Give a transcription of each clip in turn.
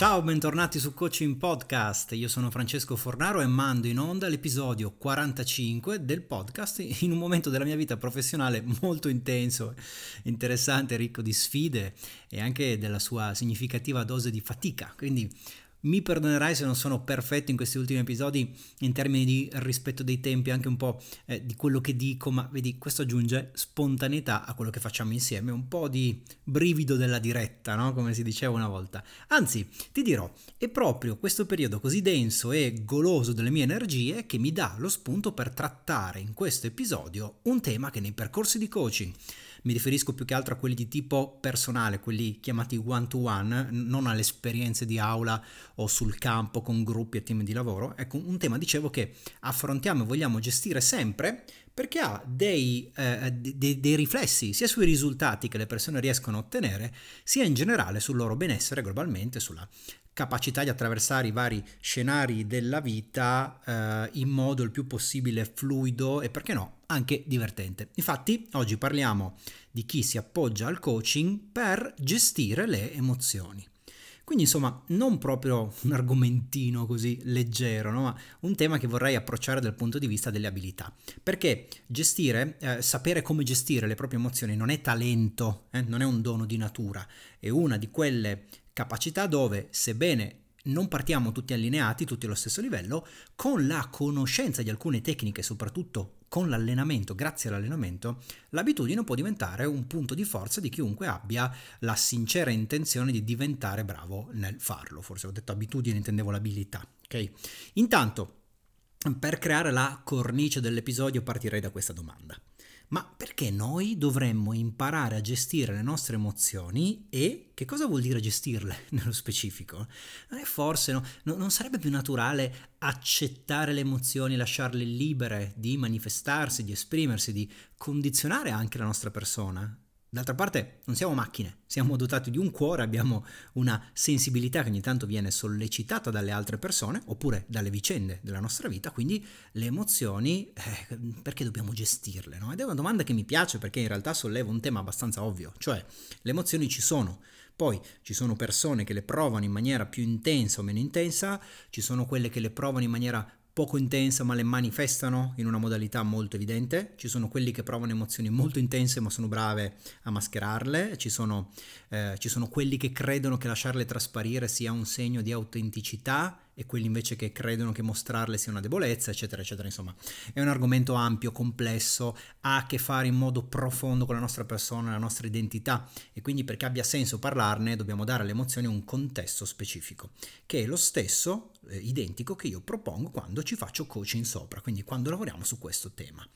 Ciao, bentornati su Coaching Podcast. Io sono Francesco Fornaro e mando in onda l'episodio 45 del podcast in un momento della mia vita professionale molto intenso, interessante, ricco di sfide e anche della sua significativa dose di fatica. Quindi mi perdonerai se non sono perfetto in questi ultimi episodi in termini di rispetto dei tempi, anche un po' eh, di quello che dico, ma vedi, questo aggiunge spontaneità a quello che facciamo insieme, un po' di brivido della diretta, no? Come si diceva una volta. Anzi, ti dirò, è proprio questo periodo così denso e goloso delle mie energie che mi dà lo spunto per trattare in questo episodio un tema che nei percorsi di coaching mi riferisco più che altro a quelli di tipo personale, quelli chiamati one to one, non alle esperienze di aula o sul campo con gruppi e team di lavoro. Ecco, un tema dicevo che affrontiamo e vogliamo gestire sempre perché ha dei, eh, dei, dei, riflessi sia sui risultati che le persone riescono a ottenere, sia in generale sul loro benessere globalmente, sulla capacità di attraversare i vari scenari della vita eh, in modo il più possibile fluido e perché no anche divertente. Infatti oggi parliamo di chi si appoggia al coaching per gestire le emozioni. Quindi insomma non proprio un argomentino così leggero, no? ma un tema che vorrei approcciare dal punto di vista delle abilità. Perché gestire, eh, sapere come gestire le proprie emozioni non è talento, eh? non è un dono di natura, è una di quelle capacità dove, sebbene non partiamo tutti allineati, tutti allo stesso livello, con la conoscenza di alcune tecniche, soprattutto con l'allenamento, grazie all'allenamento, l'abitudine può diventare un punto di forza di chiunque abbia la sincera intenzione di diventare bravo nel farlo. Forse ho detto abitudine, intendevo l'abilità. Ok? Intanto, per creare la cornice dell'episodio partirei da questa domanda. Ma perché noi dovremmo imparare a gestire le nostre emozioni e che cosa vuol dire gestirle nello specifico? Non è forse, no, non sarebbe più naturale accettare le emozioni, lasciarle libere di manifestarsi, di esprimersi, di condizionare anche la nostra persona? D'altra parte non siamo macchine, siamo dotati di un cuore, abbiamo una sensibilità che ogni tanto viene sollecitata dalle altre persone oppure dalle vicende della nostra vita, quindi le emozioni eh, perché dobbiamo gestirle? No? Ed è una domanda che mi piace perché in realtà solleva un tema abbastanza ovvio, cioè le emozioni ci sono, poi ci sono persone che le provano in maniera più intensa o meno intensa, ci sono quelle che le provano in maniera poco intensa ma le manifestano in una modalità molto evidente, ci sono quelli che provano emozioni molto intense ma sono brave a mascherarle, ci sono, eh, ci sono quelli che credono che lasciarle trasparire sia un segno di autenticità e quelli invece che credono che mostrarle sia una debolezza, eccetera, eccetera. Insomma, è un argomento ampio, complesso, ha a che fare in modo profondo con la nostra persona, la nostra identità e quindi perché abbia senso parlarne dobbiamo dare alle emozioni un contesto specifico, che è lo stesso, eh, identico, che io propongo quando ci faccio coaching sopra, quindi quando lavoriamo su questo tema.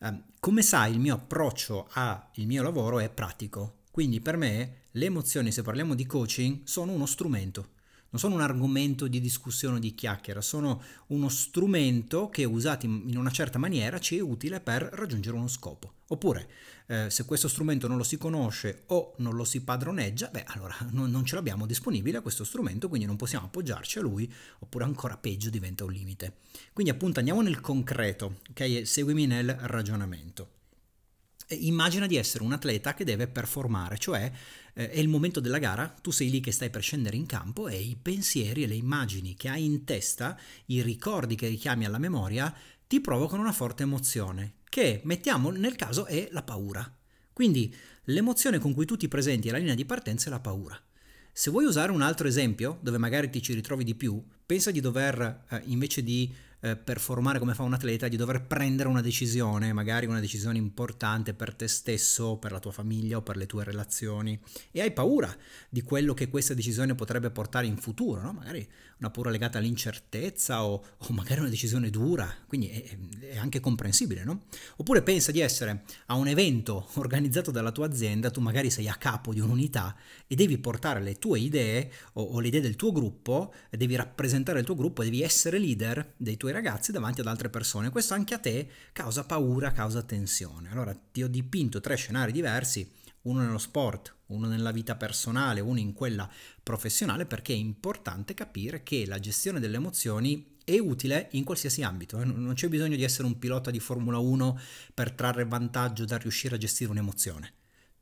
Eh, come sai, il mio approccio al mio lavoro è pratico, quindi per me le emozioni, se parliamo di coaching, sono uno strumento non sono un argomento di discussione o di chiacchiera, sono uno strumento che usato in una certa maniera ci è utile per raggiungere uno scopo. Oppure, eh, se questo strumento non lo si conosce o non lo si padroneggia, beh, allora non, non ce l'abbiamo disponibile questo strumento, quindi non possiamo appoggiarci a lui, oppure ancora peggio diventa un limite. Quindi appunto andiamo nel concreto, ok? Seguimi nel ragionamento. Immagina di essere un atleta che deve performare, cioè eh, è il momento della gara, tu sei lì che stai per scendere in campo e i pensieri e le immagini che hai in testa, i ricordi che richiami alla memoria, ti provocano una forte emozione, che mettiamo nel caso è la paura. Quindi l'emozione con cui tu ti presenti alla linea di partenza è la paura. Se vuoi usare un altro esempio, dove magari ti ci ritrovi di più, pensa di dover, eh, invece di eh, performare come fa un atleta, di dover prendere una decisione, magari una decisione importante per te stesso, per la tua famiglia o per le tue relazioni, e hai paura di quello che questa decisione potrebbe portare in futuro, no? magari una paura legata all'incertezza o, o magari una decisione dura, quindi è, è anche comprensibile, no? Oppure pensa di essere a un evento organizzato dalla tua azienda, tu magari sei a capo di un'unità e devi portare le tue idee o, o le idee del tuo gruppo, devi rappresentare il tuo gruppo, devi essere leader dei tuoi ragazzi davanti ad altre persone. Questo anche a te causa paura, causa tensione. Allora ti ho dipinto tre scenari diversi, uno nello sport, uno nella vita personale, uno in quella professionale, perché è importante capire che la gestione delle emozioni è utile in qualsiasi ambito. Eh. Non c'è bisogno di essere un pilota di Formula 1 per trarre vantaggio da riuscire a gestire un'emozione.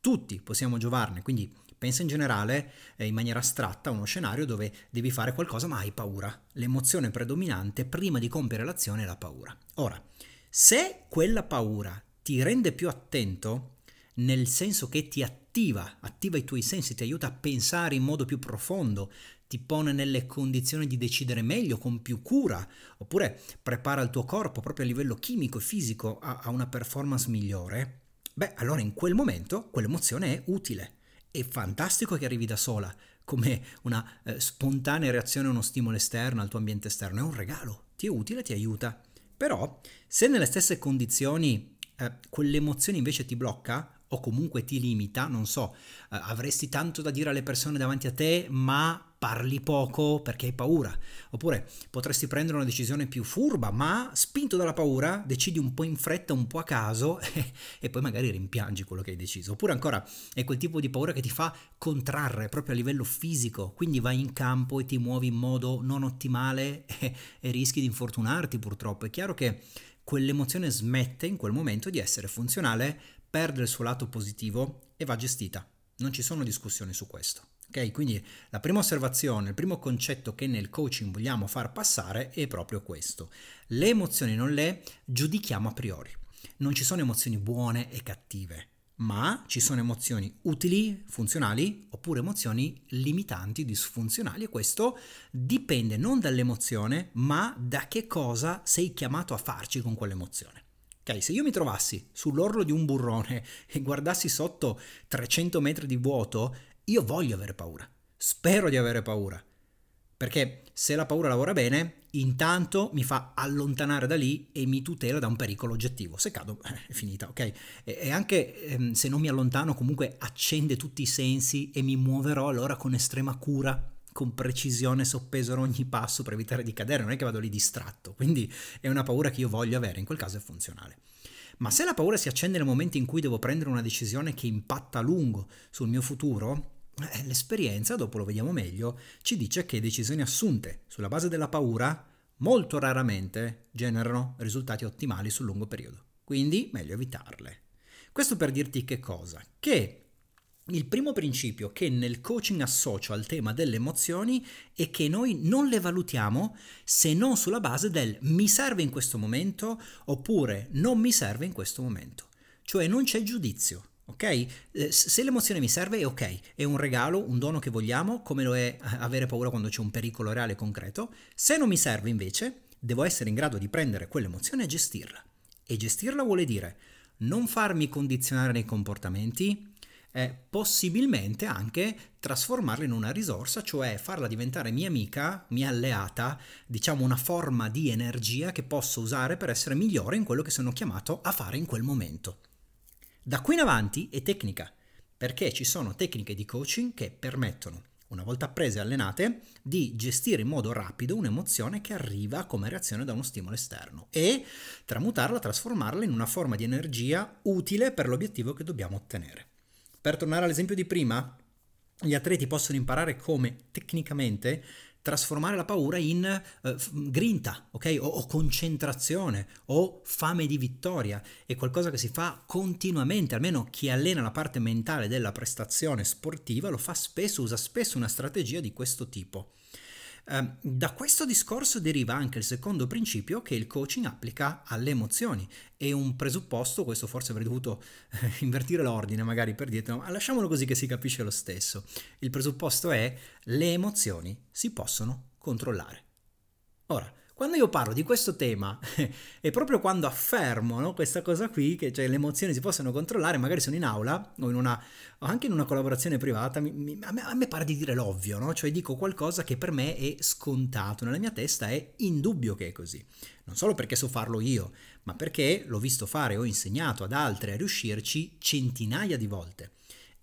Tutti possiamo giovarne, quindi Pensa in generale, eh, in maniera astratta, a uno scenario dove devi fare qualcosa ma hai paura. L'emozione predominante prima di compiere l'azione è la paura. Ora, se quella paura ti rende più attento, nel senso che ti attiva, attiva i tuoi sensi, ti aiuta a pensare in modo più profondo, ti pone nelle condizioni di decidere meglio, con più cura, oppure prepara il tuo corpo proprio a livello chimico e fisico a, a una performance migliore, beh, allora in quel momento quell'emozione è utile. È fantastico che arrivi da sola, come una eh, spontanea reazione a uno stimolo esterno, al tuo ambiente esterno, è un regalo, ti è utile, ti aiuta. Però, se nelle stesse condizioni eh, quell'emozione invece ti blocca, o comunque ti limita, non so, eh, avresti tanto da dire alle persone davanti a te, ma parli poco perché hai paura. Oppure potresti prendere una decisione più furba, ma spinto dalla paura decidi un po' in fretta, un po' a caso e, poi magari rimpiangi quello che hai deciso. Oppure ancora è quel tipo di paura che ti fa contrarre proprio a livello fisico, quindi vai in campo e ti muovi in modo non ottimale e, e rischi di infortunarti purtroppo. È chiaro che quell'emozione smette in quel momento di essere funzionale perde il suo lato positivo e va gestita. Non ci sono discussioni su questo. Ok, quindi la prima osservazione, il primo concetto che nel coaching vogliamo far passare è proprio questo. Le emozioni non le giudichiamo a priori. Non ci sono emozioni buone e cattive, ma ci sono emozioni utili, funzionali, oppure emozioni limitanti, disfunzionali e questo dipende non dall'emozione, ma da che cosa sei chiamato a farci con quell'emozione. Ok, se io mi trovassi sull'orlo di un burrone e guardassi sotto 300 metri di vuoto, io voglio avere paura. Spero di avere paura. Perché se la paura lavora bene, intanto mi fa allontanare da lì e mi tutela da un pericolo oggettivo. Se cado, è finita, ok? E anche ehm, se non mi allontano, comunque accende tutti i sensi e mi muoverò allora con estrema cura con precisione soppeso a ogni passo per evitare di cadere, non è che vado lì distratto, quindi è una paura che io voglio avere, in quel caso è funzionale. Ma se la paura si accende nel momento in cui devo prendere una decisione che impatta a lungo sul mio futuro, eh, l'esperienza, dopo lo vediamo meglio, ci dice che decisioni assunte sulla base della paura molto raramente generano risultati ottimali sul lungo periodo. Quindi meglio evitarle. Questo per dirti che cosa? Che il primo principio che nel coaching associo al tema delle emozioni è che noi non le valutiamo se non sulla base del mi serve in questo momento oppure non mi serve in questo momento. Cioè non c'è giudizio, ok? Eh, se l'emozione mi serve è ok, è un regalo, un dono che vogliamo, come lo è avere paura quando c'è un pericolo reale e concreto. Se non mi serve invece, devo essere in grado di prendere quell'emozione e gestirla. E gestirla vuole dire non farmi condizionare nei comportamenti, eh, possibilmente anche trasformarla in una risorsa, cioè farla diventare mia amica, mia alleata, diciamo una forma di energia che posso usare per essere migliore in quello che sono chiamato a fare in quel momento. Da qui in avanti è tecnica, perché ci sono tecniche di coaching che permettono, una volta apprese e allenate, di gestire in modo rapido un'emozione che arriva come reazione da uno stimolo esterno e tramutarla, trasformarla in una forma di energia utile per l'obiettivo che dobbiamo ottenere. Per tornare all'esempio di prima, gli atleti possono imparare come tecnicamente trasformare la paura in uh, grinta, ok? O, o, concentrazione o fame di vittoria. È qualcosa che si fa continuamente, almeno chi allena la parte mentale della prestazione sportiva lo fa spesso, usa spesso una strategia di questo tipo. Ehm, da questo discorso deriva anche il secondo principio che il coaching applica alle emozioni. È un presupposto, questo forse avrei dovuto eh, invertire l'ordine magari per dire, ma lasciamolo così che si capisce lo stesso. Il presupposto è le emozioni si possono controllare. Ora, quando io parlo di questo tema è proprio quando affermo no, questa cosa qui, che cioè, le emozioni si possono controllare, magari sono in aula o, in una, o anche in una collaborazione privata, mi, mi, a, me, a, me, pare di dire l'ovvio, no? cioè dico qualcosa che per me è scontato, nella mia testa è indubbio che è così. Non solo perché so farlo io, ma perché l'ho visto fare, ho insegnato ad altri a riuscirci centinaia di volte.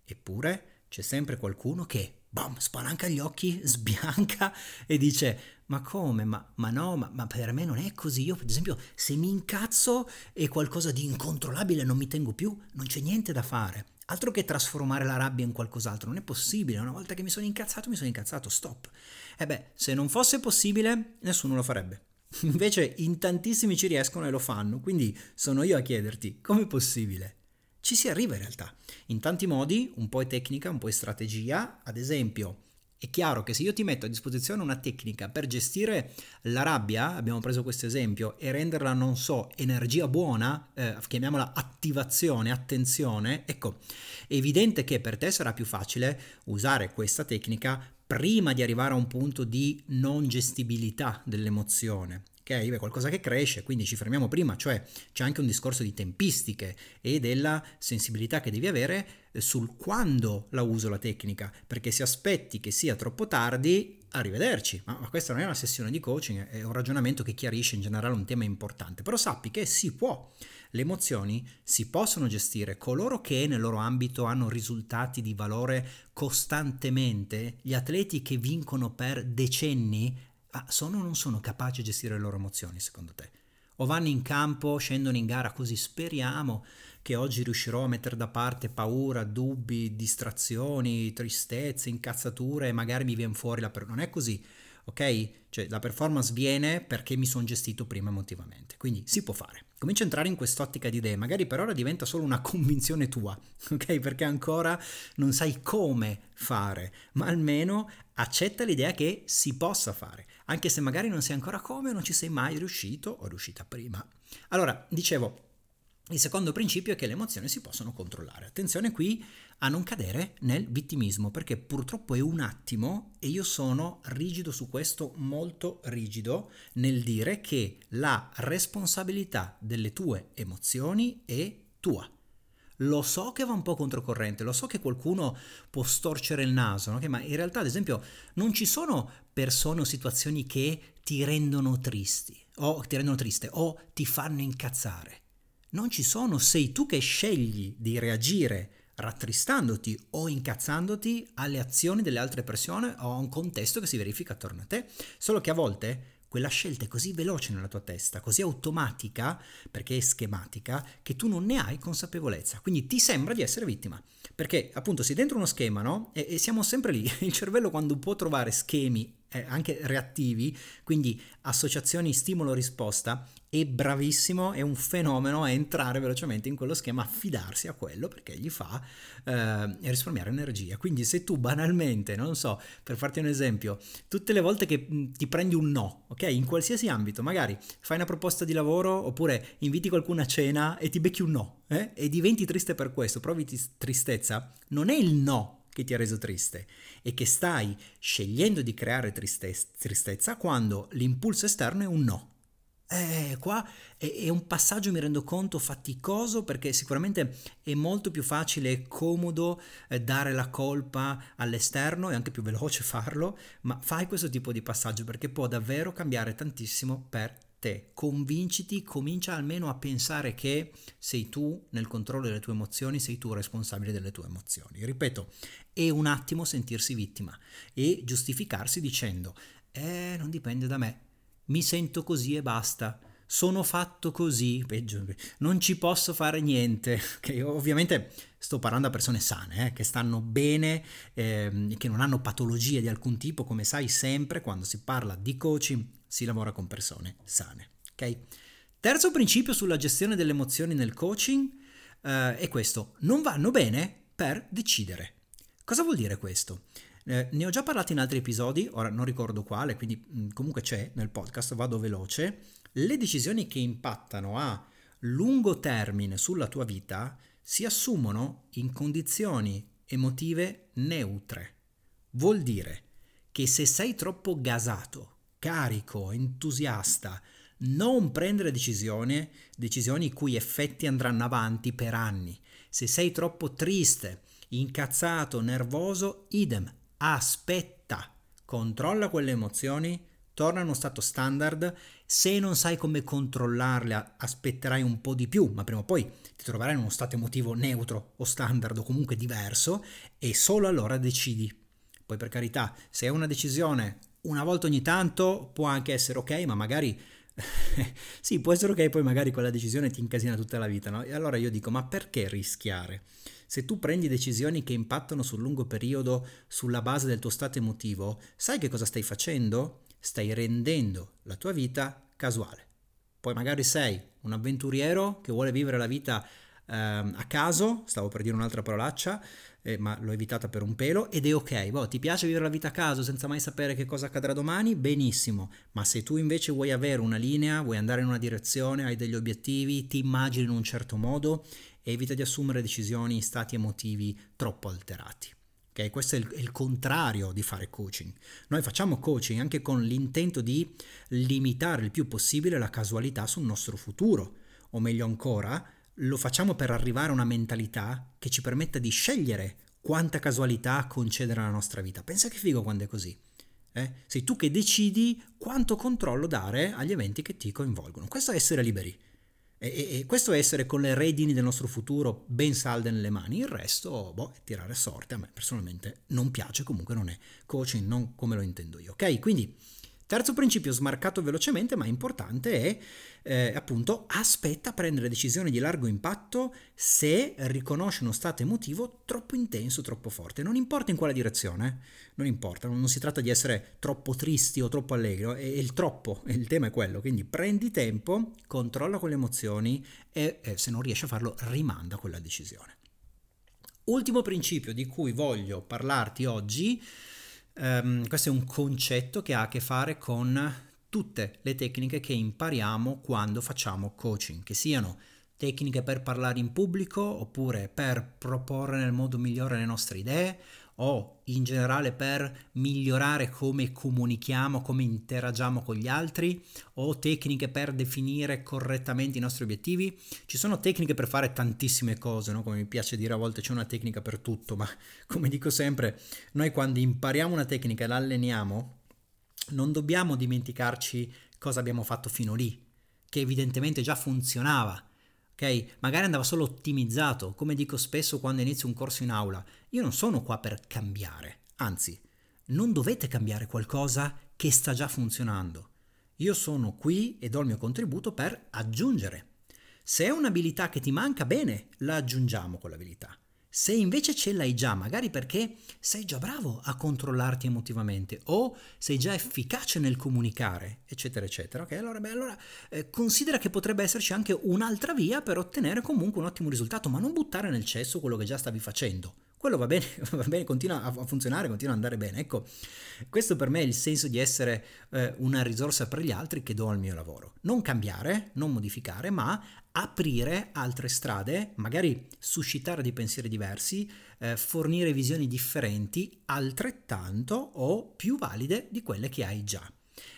Eppure c'è sempre qualcuno che bam, spalanca gli occhi, sbianca e dice ma come? Ma, ma no, ma, ma, per me non è così. Io, per esempio, se mi incazzo e qualcosa di incontrollabile non mi tengo più, non c'è niente da fare. Altro che trasformare la rabbia in qualcos'altro, non è possibile. Una volta che mi sono incazzato, mi sono incazzato, stop. E beh, se non fosse possibile, nessuno lo farebbe. Invece in tantissimi ci riescono e lo fanno, quindi sono io a chiederti, com'è possibile? Ci si arriva in realtà, in tanti modi, un po' è tecnica, un po' è strategia, ad esempio è chiaro che se io ti metto a disposizione una tecnica per gestire la rabbia, abbiamo preso questo esempio, e renderla, non so, energia buona, eh, chiamiamola attivazione, attenzione, ecco, è evidente che per te sarà più facile usare questa tecnica prima di arrivare a un punto di non gestibilità dell'emozione ok? È qualcosa che cresce, quindi ci fermiamo prima, cioè c'è anche un discorso di tempistiche e della sensibilità che devi avere sul quando la uso la tecnica, perché se aspetti che sia troppo tardi, arrivederci. Ma, ma questa non è una sessione di coaching, è un ragionamento che chiarisce in generale un tema importante, però sappi che si può. Le emozioni si possono gestire, coloro che nel loro ambito hanno risultati di valore costantemente, gli atleti che vincono per decenni, sono o non sono capaci di gestire le loro emozioni secondo te? O vanno in campo, scendono in gara così speriamo che oggi riuscirò a mettere da parte paura, dubbi, distrazioni, tristezze, incazzature e magari mi viene fuori la... Per... Non è così ok? Cioè la performance viene perché mi sono gestito prima emotivamente, quindi si può fare. Comincia a entrare in quest'ottica di idee, magari per ora diventa solo una convinzione tua, ok? Perché ancora non sai come fare, ma almeno accetta l'idea che si possa fare, anche se magari non sai ancora come o non ci sei mai riuscito o riuscita prima. Allora, dicevo, il secondo principio è che le emozioni si possono controllare. Attenzione qui a non cadere nel vittimismo, perché purtroppo è un attimo e io sono rigido su questo, molto rigido nel dire che la responsabilità delle tue emozioni è tua. Lo so che va un po' controcorrente, lo so che qualcuno può storcere il naso, no? ma in realtà, ad esempio, non ci sono persone o situazioni che ti rendono tristi, o ti rendono triste, o ti fanno incazzare. Non ci sono, sei tu che scegli di reagire rattristandoti o incazzandoti alle azioni delle altre persone o a un contesto che si verifica attorno a te. Solo che a volte quella scelta è così veloce nella tua testa, così automatica, perché è schematica, che tu non ne hai consapevolezza. Quindi ti sembra di essere vittima. Perché appunto sei dentro uno schema, no? E, e siamo sempre lì. Il cervello quando può trovare schemi eh, anche reattivi, quindi associazioni stimolo-risposta, è bravissimo, è un fenomeno a entrare velocemente in quello schema, a fidarsi a quello perché gli fa eh, risparmiare energia. Quindi se tu banalmente, non so, per farti un esempio, tutte le volte che mm, ti prendi un no, ok, in qualsiasi ambito, magari fai una proposta di lavoro oppure inviti qualcuno a cena e ti becchi un no, eh, e diventi triste per questo, provi tristezza, non è il no che ti ha reso triste e che stai scegliendo di creare tristezza, quando l'impulso esterno è un no. Eh, qua è, è, un passaggio, mi rendo conto, faticoso perché sicuramente è molto più facile e comodo eh, dare la colpa all'esterno, è anche più veloce farlo, ma fai questo tipo di passaggio perché può davvero cambiare tantissimo per te. Convinciti, comincia almeno a pensare che sei tu nel controllo delle tue emozioni, sei tu responsabile delle tue emozioni. Ripeto, è un attimo sentirsi vittima e giustificarsi dicendo, eh, non dipende da me mi sento così e basta. Sono fatto così, peggio, non ci posso fare niente. Okay, ovviamente sto parlando a persone sane, eh, che stanno bene, eh, che non hanno patologie di alcun tipo, come sai sempre quando si parla di coaching si lavora con persone sane. Okay? Terzo principio sulla gestione delle emozioni nel coaching eh, è questo, non vanno bene per decidere. Cosa vuol dire questo? Eh, ne ho già parlato in altri episodi, ora non ricordo quale, quindi mh, mm, comunque c'è nel podcast, vado veloce. Le decisioni che impattano a lungo termine sulla tua vita si assumono in condizioni emotive neutre. Vuol dire che se sei troppo gasato, carico, entusiasta, non prendere decisioni, decisioni i cui effetti andranno avanti per anni. Se sei troppo triste, incazzato, nervoso, idem, aspetta, controlla quelle emozioni, torna a uno stato standard, se non sai come controllarle aspetterai un po' di più, ma prima o poi ti troverai in uno stato emotivo neutro o standard o comunque diverso e solo allora decidi. Poi per carità, se è una decisione una volta ogni tanto può anche essere ok, ma magari sì, può essere ok, poi magari quella decisione ti incasina tutta la vita, no? E allora io dico, ma perché rischiare? Se tu prendi decisioni che impattano sul lungo periodo sulla base del tuo stato emotivo, sai che cosa stai facendo? Stai rendendo la tua vita casuale. Poi magari sei un avventuriero che vuole vivere la vita ehm, a caso, stavo per dire un'altra parolaccia, eh, ma l'ho evitata per un pelo ed è ok. Boh, ti piace vivere la vita a caso senza mai sapere che cosa accadrà domani? Benissimo, ma se tu invece vuoi avere una linea, vuoi andare in una direzione, hai degli obiettivi, ti immagini in un certo modo, evita di assumere decisioni stati emotivi troppo alterati. Okay? Questo è il, è il, contrario di fare coaching. Noi facciamo coaching anche con l'intento di limitare il più possibile la casualità sul nostro futuro, o meglio ancora, lo facciamo per arrivare a una mentalità che ci permetta di scegliere quanta casualità concedere alla nostra vita. Pensa che figo quando è così. Eh? Sei tu che decidi quanto controllo dare agli eventi che ti coinvolgono. Questo è essere liberi. E, e, questo è essere con le redini del nostro futuro ben salde nelle mani. Il resto, boh, è tirare sorte. A me personalmente non piace, comunque non è coaching, non come lo intendo io. Ok? Quindi Terzo principio smarcato velocemente ma importante è eh, appunto aspetta a prendere decisioni di largo impatto se riconosce uno stato emotivo troppo intenso, troppo forte. Non importa in quale direzione, non importa, non si tratta di essere troppo tristi o troppo allegri, è il troppo, il tema è quello, quindi prendi tempo, controlla quelle emozioni e eh, se non riesci a farlo rimanda quella decisione. Ultimo principio di cui voglio parlarti oggi Um, questo è un concetto che ha a che fare con tutte le tecniche che impariamo quando facciamo coaching, che siano tecniche per parlare in pubblico oppure per proporre nel modo migliore le nostre idee o in generale per migliorare come comunichiamo, come interagiamo con gli altri o tecniche per definire correttamente i nostri obiettivi. Ci sono tecniche per fare tantissime cose, no? come mi piace dire a volte c'è una tecnica per tutto, ma come dico sempre, noi quando impariamo una tecnica e la alleniamo, non dobbiamo dimenticarci cosa abbiamo fatto fino lì, che evidentemente già funzionava ok? Magari andava solo ottimizzato, come dico spesso quando inizio un corso in aula, io non sono qua per cambiare, anzi, non dovete cambiare qualcosa che sta già funzionando. Io sono qui e do il mio contributo per aggiungere. Se è un'abilità che ti manca, bene, la aggiungiamo quell'abilità. Se invece ce l'hai già, magari perché sei già bravo a controllarti emotivamente o sei già efficace nel comunicare, eccetera, eccetera, ok? Allora, beh, allora eh, considera che potrebbe esserci anche un'altra via per ottenere comunque un ottimo risultato, ma non buttare nel cesso quello che già stavi facendo quello va bene, va bene, continua a funzionare, continua ad andare bene. Ecco, questo per me è il senso di essere eh, una risorsa per gli altri che do al mio lavoro. Non cambiare, non modificare, ma aprire altre strade, magari suscitare dei pensieri diversi, eh, fornire visioni differenti, altrettanto o più valide di quelle che hai già.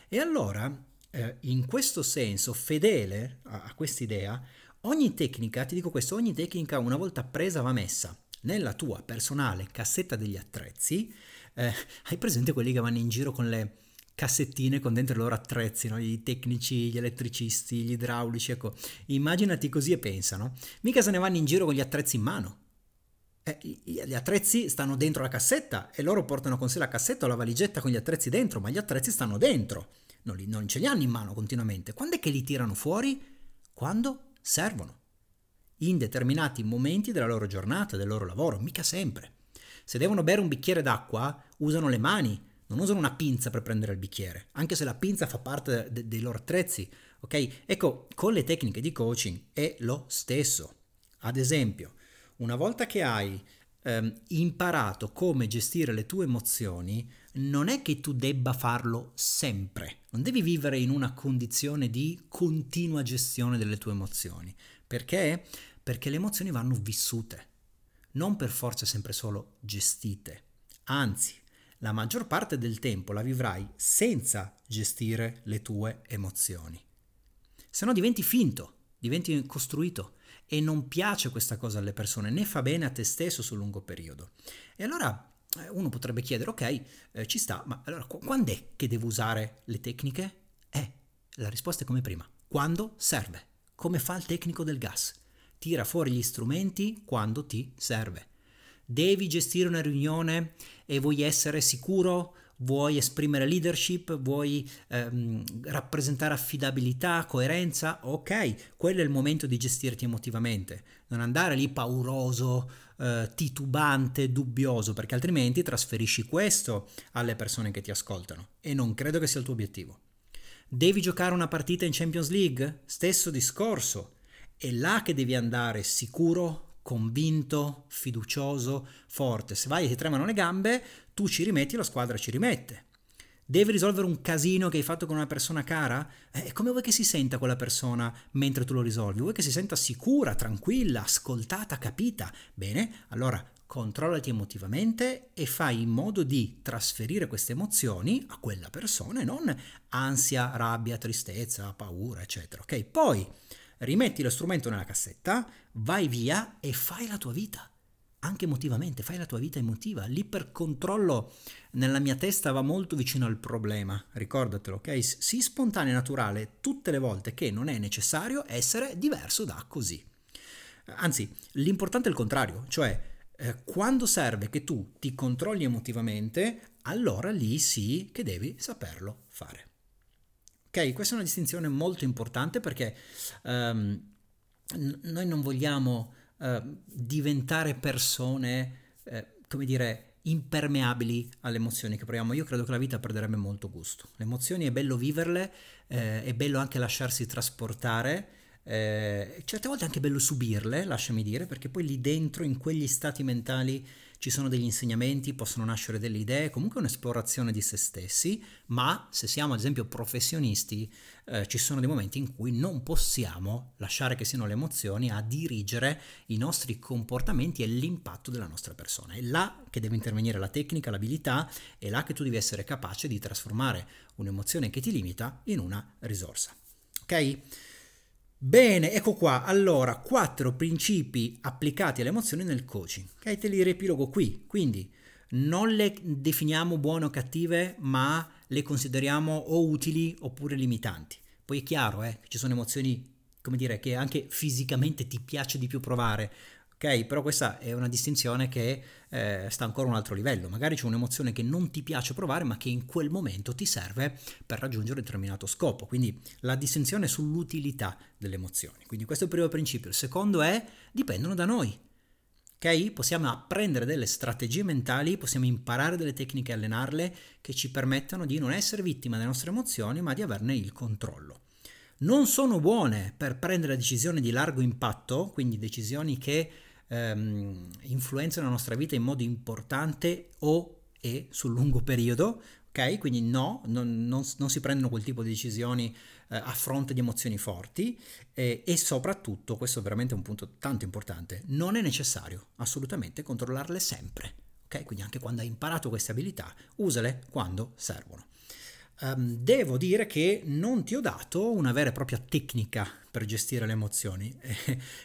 E allora, eh, in questo senso, fedele a, a quest'idea, ogni tecnica, ti dico questo, ogni tecnica una volta presa va messa nella tua personale cassetta degli attrezzi, eh, hai presente quelli che vanno in giro con le cassettine con dentro i loro attrezzi, no? i tecnici, gli elettricisti, gli idraulici, ecco, immaginati così e pensano, mica se ne vanno in giro con gli attrezzi in mano. Eh, gli attrezzi stanno dentro la cassetta e loro portano con sé la cassetta o la valigetta con gli attrezzi dentro, ma gli attrezzi stanno dentro, non, li, non ce li hanno in mano continuamente. Quando è che li tirano fuori? Quando servono in determinati momenti della loro giornata, del loro lavoro, mica sempre. Se devono bere un bicchiere d'acqua, usano le mani, non usano una pinza per prendere il bicchiere, anche se la pinza fa parte de- dei loro attrezzi, ok? Ecco, con le tecniche di coaching è lo stesso. Ad esempio, una volta che hai ehm, imparato come gestire le tue emozioni, non è che tu debba farlo sempre, non devi vivere in una condizione di continua gestione delle tue emozioni. Perché? Perché le emozioni vanno vissute, non per forza sempre solo gestite. Anzi, la maggior parte del tempo la vivrai senza gestire le tue emozioni. Se no diventi finto, diventi costruito e non piace questa cosa alle persone, né fa bene a te stesso sul lungo periodo. E allora eh, uno potrebbe chiedere, ok, eh, ci sta, ma allora quando è che devo usare le tecniche? Eh, la risposta è come prima, quando serve, come fa il tecnico del gas tira fuori gli strumenti quando ti serve. Devi gestire una riunione e vuoi essere sicuro, vuoi esprimere leadership, vuoi ehm, rappresentare affidabilità, coerenza, ok, quello è il momento di gestirti emotivamente, non andare lì pauroso, eh, titubante, dubbioso, perché altrimenti trasferisci questo alle persone che ti ascoltano. E non credo che sia il tuo obiettivo. Devi giocare una partita in Champions League? Stesso discorso. È là che devi andare sicuro, convinto, fiducioso, forte. Se vai e ti tremano le gambe, tu ci rimetti, la squadra ci rimette. Devi risolvere un casino che hai fatto con una persona cara? Eh, come vuoi che si senta quella persona mentre tu lo risolvi? Vuoi che si senta sicura, tranquilla, ascoltata, capita? Bene, allora controllati emotivamente e fai in modo di trasferire queste emozioni a quella persona e non ansia, rabbia, tristezza, paura, eccetera. Ok? Poi rimetti lo strumento nella cassetta, vai via e fai la tua vita anche emotivamente, fai la tua vita emotiva. L'ipercontrollo nella mia testa va molto vicino al problema, ricordatelo, ok? Sii spontaneo e naturale tutte le volte che non è necessario essere diverso da così. Anzi, l'importante è il contrario, cioè eh, quando serve che tu ti controlli emotivamente, allora lì sì che devi saperlo fare. Ok, questa è una distinzione molto importante perché um, noi non vogliamo eh, diventare persone, eh, come dire, impermeabili alle emozioni che proviamo. Io credo che la vita perderebbe molto gusto. Le emozioni è bello viverle, eh, è bello anche lasciarsi trasportare. Eh, certe volte è anche bello subirle, lasciami dire, perché poi lì dentro, in quegli stati mentali, ci sono degli insegnamenti, possono nascere delle idee, comunque un'esplorazione di se stessi, ma se siamo ad esempio professionisti, eh, ci sono dei momenti in cui non possiamo lasciare che siano le emozioni a dirigere i nostri comportamenti e l'impatto della nostra persona. È là che deve intervenire la tecnica, l'abilità, è là che tu devi essere capace di trasformare un'emozione che ti limita in una risorsa. Ok? Bene, ecco qua. Allora, quattro principi applicati alle emozioni nel coaching. Ok, te li riepilogo qui. Quindi, non le definiamo buone o cattive, ma le consideriamo o utili oppure limitanti. Poi è chiaro, eh, ci sono emozioni, come dire, che anche fisicamente ti piace di più provare, ok? Però questa è una distinzione che eh, sta ancora a un altro livello. Magari c'è un'emozione che non ti piace provare, ma che in quel momento ti serve per raggiungere un determinato scopo. Quindi la distinzione è sull'utilità delle emozioni. Quindi questo è il primo principio. Il secondo è dipendono da noi. Ok? Possiamo apprendere delle strategie mentali, possiamo imparare delle tecniche e allenarle che ci permettano di non essere vittima delle nostre emozioni, ma di averne il controllo non sono buone per prendere decisioni di largo impatto, quindi decisioni che ehm, influenzano la nostra vita in modo importante o e sul lungo periodo, ok? Quindi no, non, non, non si prendono quel tipo di decisioni eh, a fronte di emozioni forti eh, e soprattutto, questo è veramente un punto tanto importante, non è necessario assolutamente controllarle sempre, ok? Quindi anche quando hai imparato queste abilità, usale quando servono. Um, devo dire che non ti ho dato una vera e propria tecnica per gestire le emozioni.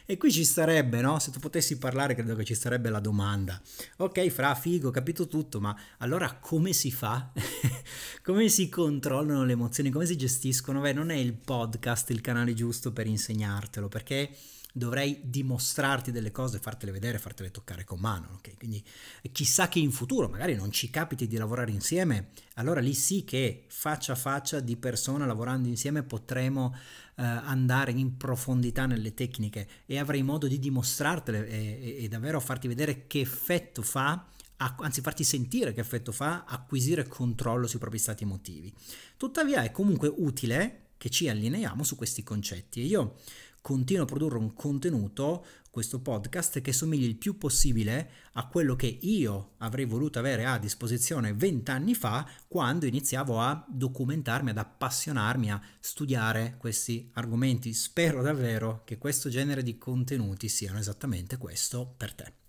E, qui ci starebbe, no? Se tu potessi parlare, credo che ci sarebbe la domanda. Ok, fra figo, ho capito tutto, ma allora come si fa? come si controllano le emozioni? Come si gestiscono? Beh, non è il podcast il canale giusto per insegnartelo, perché dovrei dimostrarti delle cose, fartele vedere, fartele toccare con mano. Okay? Quindi chissà che in futuro magari non ci capiti di lavorare insieme, allora lì sì che faccia a faccia di persona lavorando insieme potremo eh, andare in profondità nelle tecniche e avrai modo di dimostrartele e, e, e davvero farti vedere che effetto fa anzi farti sentire che effetto fa acquisire controllo sui propri stati emotivi. Tuttavia è comunque utile che ci allineiamo su questi concetti io continuo a produrre un contenuto, questo podcast, che somigli il più possibile a quello che io avrei voluto avere a disposizione vent'anni fa quando iniziavo a documentarmi, ad appassionarmi, a studiare questi argomenti. Spero davvero che questo genere di contenuti siano esattamente questo per te.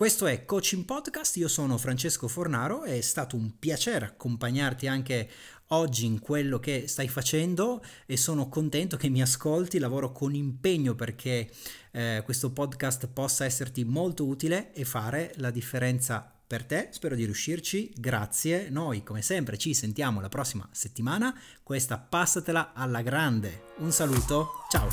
Questo è Coaching Podcast, io sono Francesco Fornaro, è stato un piacere accompagnarti anche oggi in quello che stai facendo e sono contento che mi ascolti, lavoro con impegno perché eh, questo podcast possa esserti molto utile e fare la differenza per te. Spero di riuscirci, grazie. Noi come sempre ci sentiamo la prossima settimana. Questa passatela alla grande. Un saluto, ciao.